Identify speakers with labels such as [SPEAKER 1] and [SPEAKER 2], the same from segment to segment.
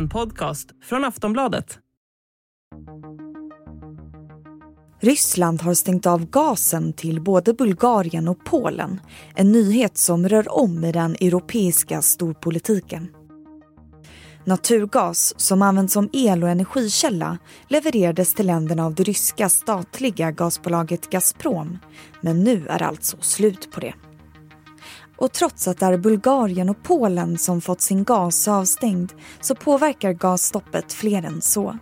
[SPEAKER 1] En podcast från Aftonbladet.
[SPEAKER 2] Ryssland har stängt av gasen till både Bulgarien och Polen. En nyhet som rör om i den europeiska storpolitiken. Naturgas, som används som el och energikälla levererades till länderna av det ryska statliga gasbolaget Gazprom. Men nu är alltså slut på det. Och trots att det är Bulgarien och Polen som fått sin gas avstängd så påverkar gasstoppet fler än så.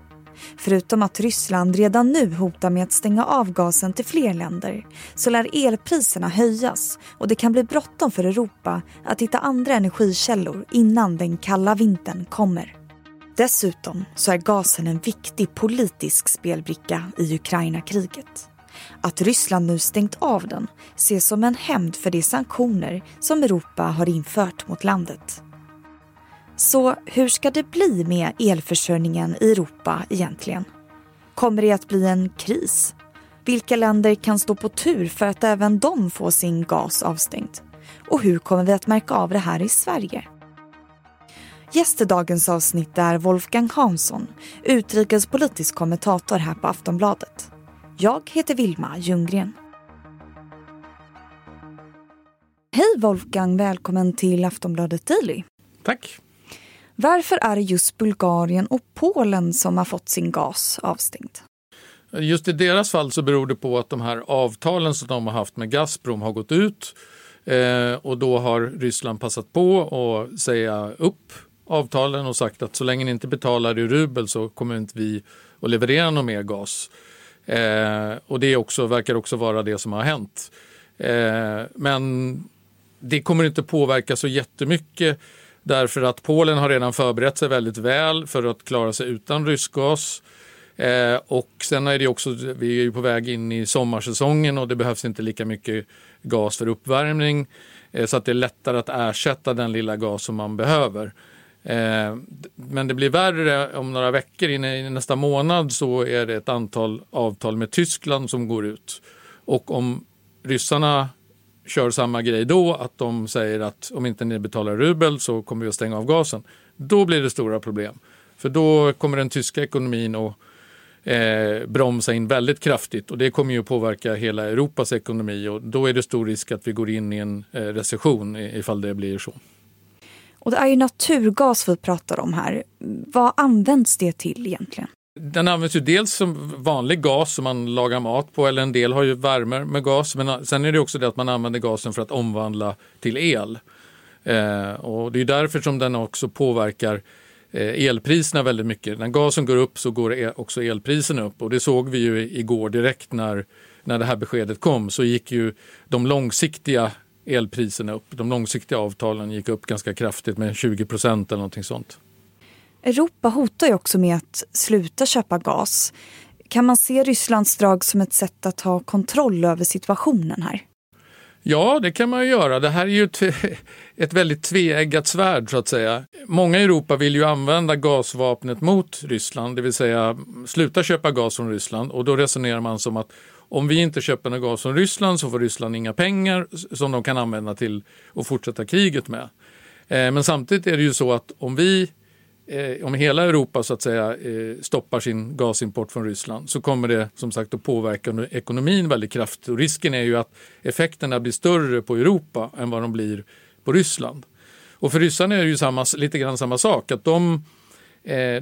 [SPEAKER 2] Förutom att Ryssland redan nu hotar med att stänga av gasen till fler länder så lär elpriserna höjas och det kan bli bråttom för Europa att hitta andra energikällor innan den kalla vintern kommer. Dessutom så är gasen en viktig politisk spelbricka i Ukraina-kriget. Att Ryssland nu stängt av den ses som en hämnd för de sanktioner som Europa har infört mot landet. Så hur ska det bli med elförsörjningen i Europa egentligen? Kommer det att bli en kris? Vilka länder kan stå på tur för att även de får sin gas avstängd? Och hur kommer vi att märka av det här i Sverige? Gäst i dagens avsnitt är Wolfgang Hansson, utrikespolitisk kommentator här på Aftonbladet. Jag heter Vilma Ljunggren. Hej Wolfgang, välkommen till Aftonbladet Daily.
[SPEAKER 3] Tack.
[SPEAKER 2] Varför är det just Bulgarien och Polen som har fått sin gas avstängd?
[SPEAKER 3] Just i deras fall så beror det på att de här avtalen som de har haft med Gazprom har gått ut eh, och då har Ryssland passat på att säga upp avtalen och sagt att så länge ni inte betalar i rubel så kommer inte vi att leverera någon mer gas. Eh, och det också, verkar också vara det som har hänt. Eh, men det kommer inte påverka så jättemycket därför att Polen har redan förberett sig väldigt väl för att klara sig utan rysk gas. Eh, och sen är det också, vi är ju på väg in i sommarsäsongen och det behövs inte lika mycket gas för uppvärmning. Eh, så att det är lättare att ersätta den lilla gas som man behöver. Eh, men det blir värre om några veckor, in i nästa månad så är det ett antal avtal med Tyskland som går ut. Och om ryssarna kör samma grej då, att de säger att om inte ni betalar rubel så kommer vi att stänga av gasen. Då blir det stora problem. För då kommer den tyska ekonomin att eh, bromsa in väldigt kraftigt och det kommer ju påverka hela Europas ekonomi och då är det stor risk att vi går in i en eh, recession ifall det blir så.
[SPEAKER 2] Och det är ju naturgas vi pratar om här. Vad används det till egentligen?
[SPEAKER 3] Den används ju dels som vanlig gas som man lagar mat på eller en del har ju värme med gas. Men sen är det också det att man använder gasen för att omvandla till el. Eh, och det är därför som den också påverkar eh, elpriserna väldigt mycket. När gasen går upp så går e-, också elpriserna upp och det såg vi ju igår direkt när, när det här beskedet kom så gick ju de långsiktiga elpriserna upp. De långsiktiga avtalen gick upp ganska kraftigt med 20 procent eller någonting sånt.
[SPEAKER 2] Europa hotar ju också med att sluta köpa gas. Kan man se Rysslands drag som ett sätt att ha kontroll över situationen här?
[SPEAKER 3] Ja, det kan man ju göra. Det här är ju ett, ett väldigt tveeggat svärd så att säga. Många i Europa vill ju använda gasvapnet mot Ryssland, det vill säga sluta köpa gas från Ryssland och då resonerar man som att om vi inte köper någon gas från Ryssland så får Ryssland inga pengar som de kan använda till att fortsätta kriget med. Eh, men samtidigt är det ju så att om vi eh, om hela Europa så att säga eh, stoppar sin gasimport från Ryssland så kommer det som sagt att påverka ekonomin väldigt kraftigt och risken är ju att effekterna blir större på Europa än vad de blir på Ryssland. Och för ryssarna är det ju samma, lite grann samma sak att de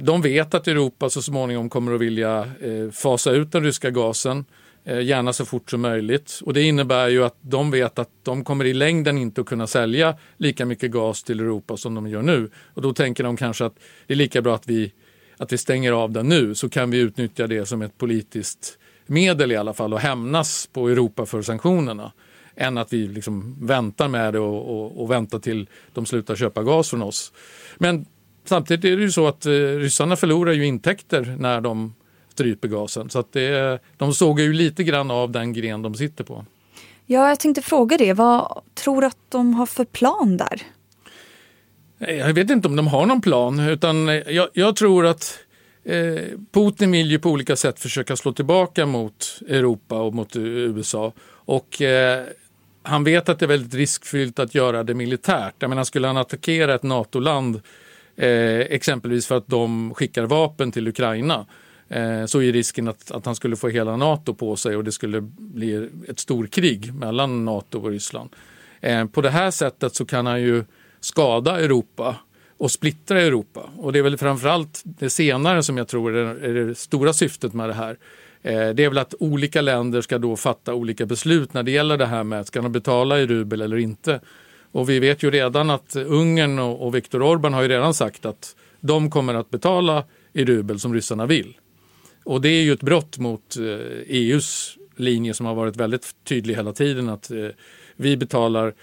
[SPEAKER 3] de vet att Europa så småningom kommer att vilja fasa ut den ryska gasen Eh, gärna så fort som möjligt. Och det innebär ju att de vet att de kommer i längden inte att kunna sälja lika mycket gas till Europa som de gör nu. Och då tänker de kanske att det är lika bra att vi, att vi stänger av den nu så kan vi utnyttja det som ett politiskt medel i alla fall och hämnas på Europa för sanktionerna än att vi liksom väntar med det och, och, och väntar till de slutar köpa gas från oss. Men samtidigt är det ju så att eh, ryssarna förlorar ju intäkter när de stryper gasen. Så att det, de sågar ju lite grann av den gren de sitter på.
[SPEAKER 2] Ja, jag tänkte fråga det. Vad tror du att de har för plan där?
[SPEAKER 3] Jag vet inte om de har någon plan, utan jag, jag tror att eh, Putin vill ju på olika sätt försöka slå tillbaka mot Europa och mot USA. Och eh, han vet att det är väldigt riskfyllt att göra det militärt. Jag menar, skulle han attackera ett NATO-land Eh, exempelvis för att de skickar vapen till Ukraina eh, så är risken att, att han skulle få hela NATO på sig och det skulle bli ett storkrig mellan NATO och Ryssland. Eh, på det här sättet så kan han ju skada Europa och splittra Europa. Och det är väl framförallt det senare som jag tror är det stora syftet med det här. Eh, det är väl att olika länder ska då fatta olika beslut när det gäller det här med ska de betala i rubel eller inte. Och vi vet ju redan att Ungern och Viktor Orbán har ju redan sagt att de kommer att betala i rubel som ryssarna vill. Och det är ju ett brott mot eh, e EUs linje som har varit väldigt tydlig hela tiden att eh, vi betalar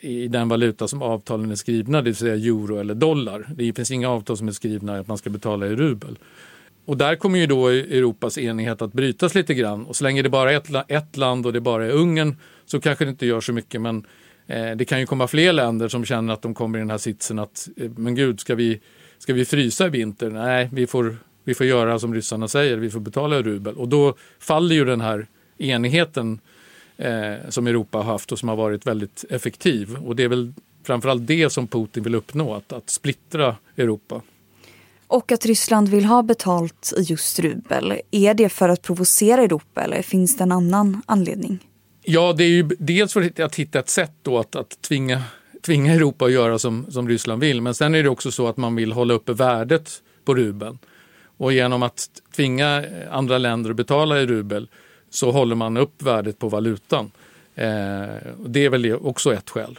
[SPEAKER 3] i den valuta som avtalen är skrivna, det vill säga euro eller dollar. Det finns inga avtal som är skrivna att man ska betala i rubel. Och där kommer ju då Europas enighet att brytas lite grann. Och så länge det bara är ett, ett land och det bara är Ungern så kanske det inte gör så mycket. Men eh, det kan ju komma fler länder som känner att de kommer i den här sitsen att men gud, ska vi, ska vi frysa i vinter? Nej, vi får, vi får göra som ryssarna säger, vi får betala i rubel. Och då faller ju den här enigheten eh, som Europa har haft och som har varit väldigt effektiv. Och det är väl framförallt det som Putin vill uppnå, att, att splittra Europa.
[SPEAKER 2] Och att Ryssland vill ha betalt i just rubel. Är det för att provocera Europa eller finns det en annan anledning?
[SPEAKER 3] Ja, det är ju dels för att hitta ett sätt då att, att tvinga, tvinga Europa att göra som, som Ryssland vill. Men sen är det också så att man vill hålla uppe värdet på rubeln. Och genom att tvinga andra länder att betala i rubel så håller man upp värdet på valutan. Eh, det är väl också ett skäl.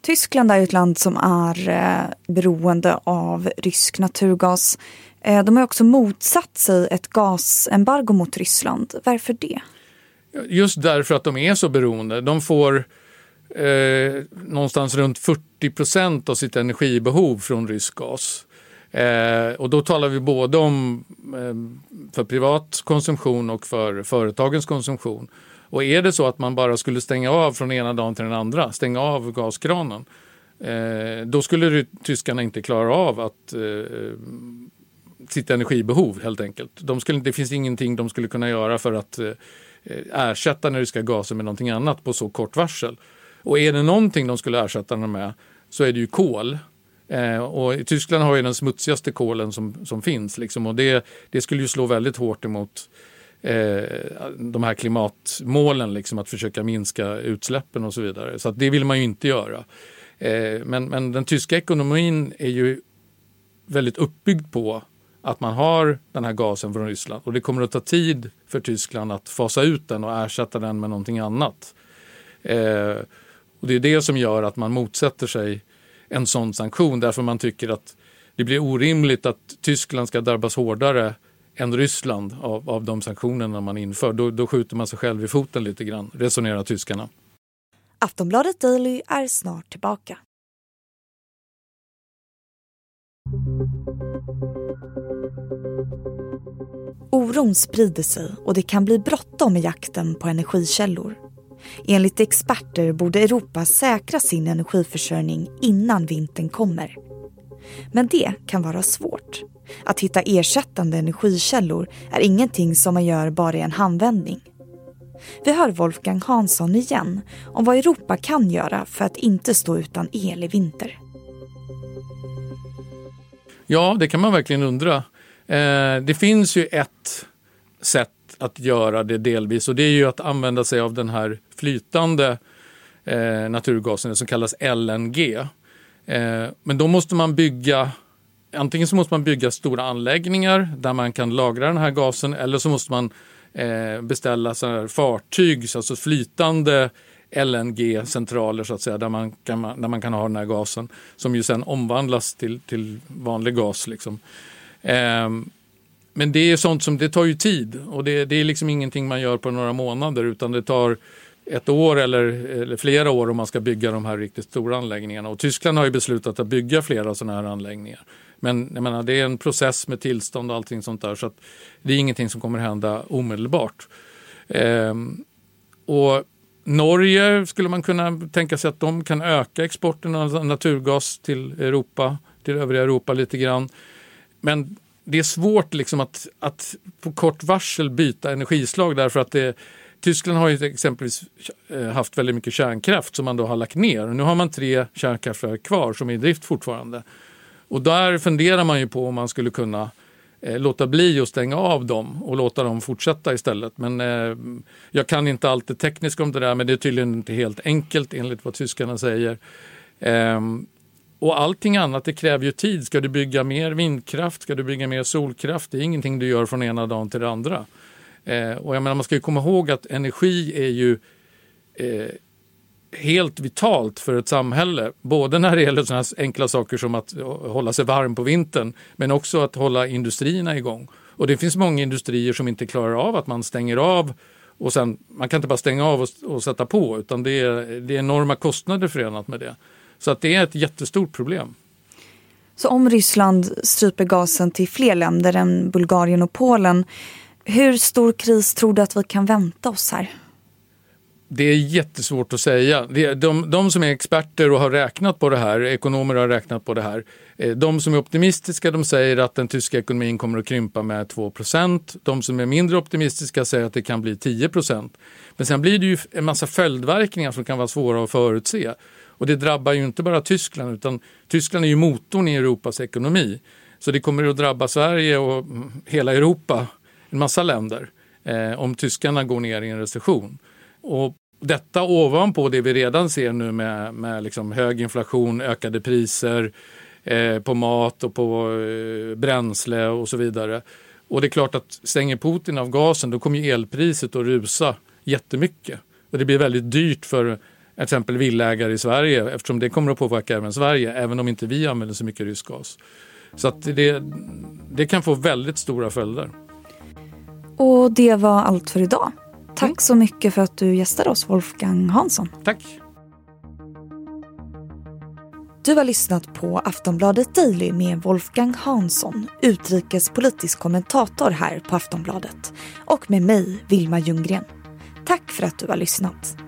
[SPEAKER 2] Tyskland är ett land som är eh, beroende av rysk naturgas. Eh, de har också motsatt sig ett gasembargo mot Ryssland. Varför det?
[SPEAKER 3] Just därför att de är så beroende. De får eh, någonstans runt 40 procent av sitt energibehov från rysk gas. Eh, och då talar vi både om eh, för privat konsumtion och för företagens konsumtion. Och är det så att man bara skulle stänga av från ena dagen till den andra, stänga av gaskranen, eh, då skulle tyskarna inte klara av att eh, sitt energibehov helt enkelt. De skulle, det finns ingenting de skulle kunna göra för att eh, ersätta den ryska gasen med någonting annat på så kort varsel. Och är det någonting de skulle ersätta den med så är det ju kol. Eh, och Tyskland har ju den smutsigaste kolen som, som finns liksom, och det, det skulle ju slå väldigt hårt emot eh, de här klimatmålen, liksom, att försöka minska utsläppen och så vidare. Så det vill man ju inte göra. Eh, men, men den tyska ekonomin är ju väldigt uppbyggd på att man har den här gasen från Ryssland och det kommer att ta tid för Tyskland att fasa ut den och ersätta den med någonting annat. Eh, och Det är det som gör att man motsätter sig en sån sanktion därför man tycker att det blir orimligt att Tyskland ska drabbas hårdare än Ryssland av, av de sanktionerna man inför. Då, då skjuter man sig själv i foten lite grann, resonerar tyskarna.
[SPEAKER 2] Aftonbladet Daily är snart tillbaka. Oron sprider sig och det kan bli bråttom i jakten på energikällor. Enligt experter borde Europa säkra sin energiförsörjning innan vintern kommer. Men det kan vara svårt. Att hitta ersättande energikällor är ingenting som man gör bara i en handvändning. Vi hör Wolfgang Hansson igen om vad Europa kan göra för att inte stå utan el i vinter.
[SPEAKER 3] Ja, det kan man verkligen undra. Eh, det finns ju ett sätt att göra det delvis och det är ju att använda sig av den här flytande eh, naturgasen som kallas LNG. Eh, men då måste man bygga Antingen så måste man bygga stora anläggningar där man kan lagra den här gasen eller så måste man eh, beställa sådana fartyg, alltså flytande LNG-centraler så att säga, där man, kan, där man kan ha den här gasen som ju sen omvandlas till, till vanlig gas. Liksom. Eh, men det är sånt som det tar ju tid och det, det, är liksom ingenting man gör på några månader utan det tar ett år eller, eller, flera år om man ska bygga de här riktigt stora anläggningarna. Och Tyskland har ju beslutat att bygga flera sådana här anläggningar. Men jag menar, det är en process med tillstånd och allting sånt där så att det är ingenting som kommer hända omedelbart. Ehm, och Norge skulle man kunna tänka sig att de kan öka exporten av naturgas till Europa, till övriga Europa lite grann. Men det är svårt liksom att, att på kort varsel byta energislag därför att det, Tyskland har ju exempelvis eh, haft väldigt mycket kärnkraft som man då har lagt ner. Nu har man tre kärnkraftverk kvar som är i drift fortfarande. Och där funderar man ju på om man skulle kunna eh, låta bli att stänga av dem och låta dem fortsätta istället. Men eh, jag kan inte allt det tekniska om det där men det är tydligen inte helt enkelt enligt vad tyskarna säger. Eh, och allting annat det kräver ju tid. Ska du bygga mer vindkraft, ska du bygga mer solkraft, det är ingenting du gör från ena dagen till den andra. Eh, och jag menar, man ska ju komma ihåg att energi är ju eh, helt vitalt för ett samhälle. Både när det gäller sådana enkla saker som att eh, hålla sig varm på vintern men också att hålla industrierna igång. Och det finns många industrier som inte klarar av att man stänger av och sen, man kan inte bara stänga av och, och sätta på utan det är, det är enorma kostnader förenat med det. Så att det är ett jättestort problem.
[SPEAKER 2] Så om Ryssland stryper gasen till fler länder än Bulgarien och Polen, hur stor kris tror du att vi kan vänta oss här?
[SPEAKER 3] Det är jättesvårt att säga. De, de, som är experter och har räknat på det här, ekonomer har räknat på det här, eh, de som är optimistiska de säger att den tyska ekonomin kommer att krympa med 2% De som är mindre optimistiska säger att det kan bli 10% Men sen blir det ju en massa följdverkningar som kan vara svåra att förutse. Och det drabbar ju inte bara Tyskland utan Tyskland är ju motorn i Europas ekonomi. Så det kommer att drabba Sverige och mm, hela Europa, en massa länder, eh, om tyskarna går ner i en recession. Och detta ovanpå det vi redan ser nu med, med liksom hög inflation, ökade priser eh, på mat och på eh, bränsle och så vidare. Och det är klart att stänger Putin av gasen då kommer elpriset att rusa jättemycket. Och det blir väldigt dyrt för exempel villägare i Sverige eftersom det kommer att påverka även Sverige även om inte vi använder så mycket rysk gas. Så att det, det kan få väldigt stora följder.
[SPEAKER 2] Och det var allt för idag. Tack mm. så mycket för att du gästade oss Wolfgang Hansson.
[SPEAKER 3] Tack.
[SPEAKER 2] Du har lyssnat på Aftonbladet Daily med Wolfgang Hansson, utrikespolitisk kommentator här på Aftonbladet. Och med mig, Vilma Ljunggren. Tack för att du har lyssnat.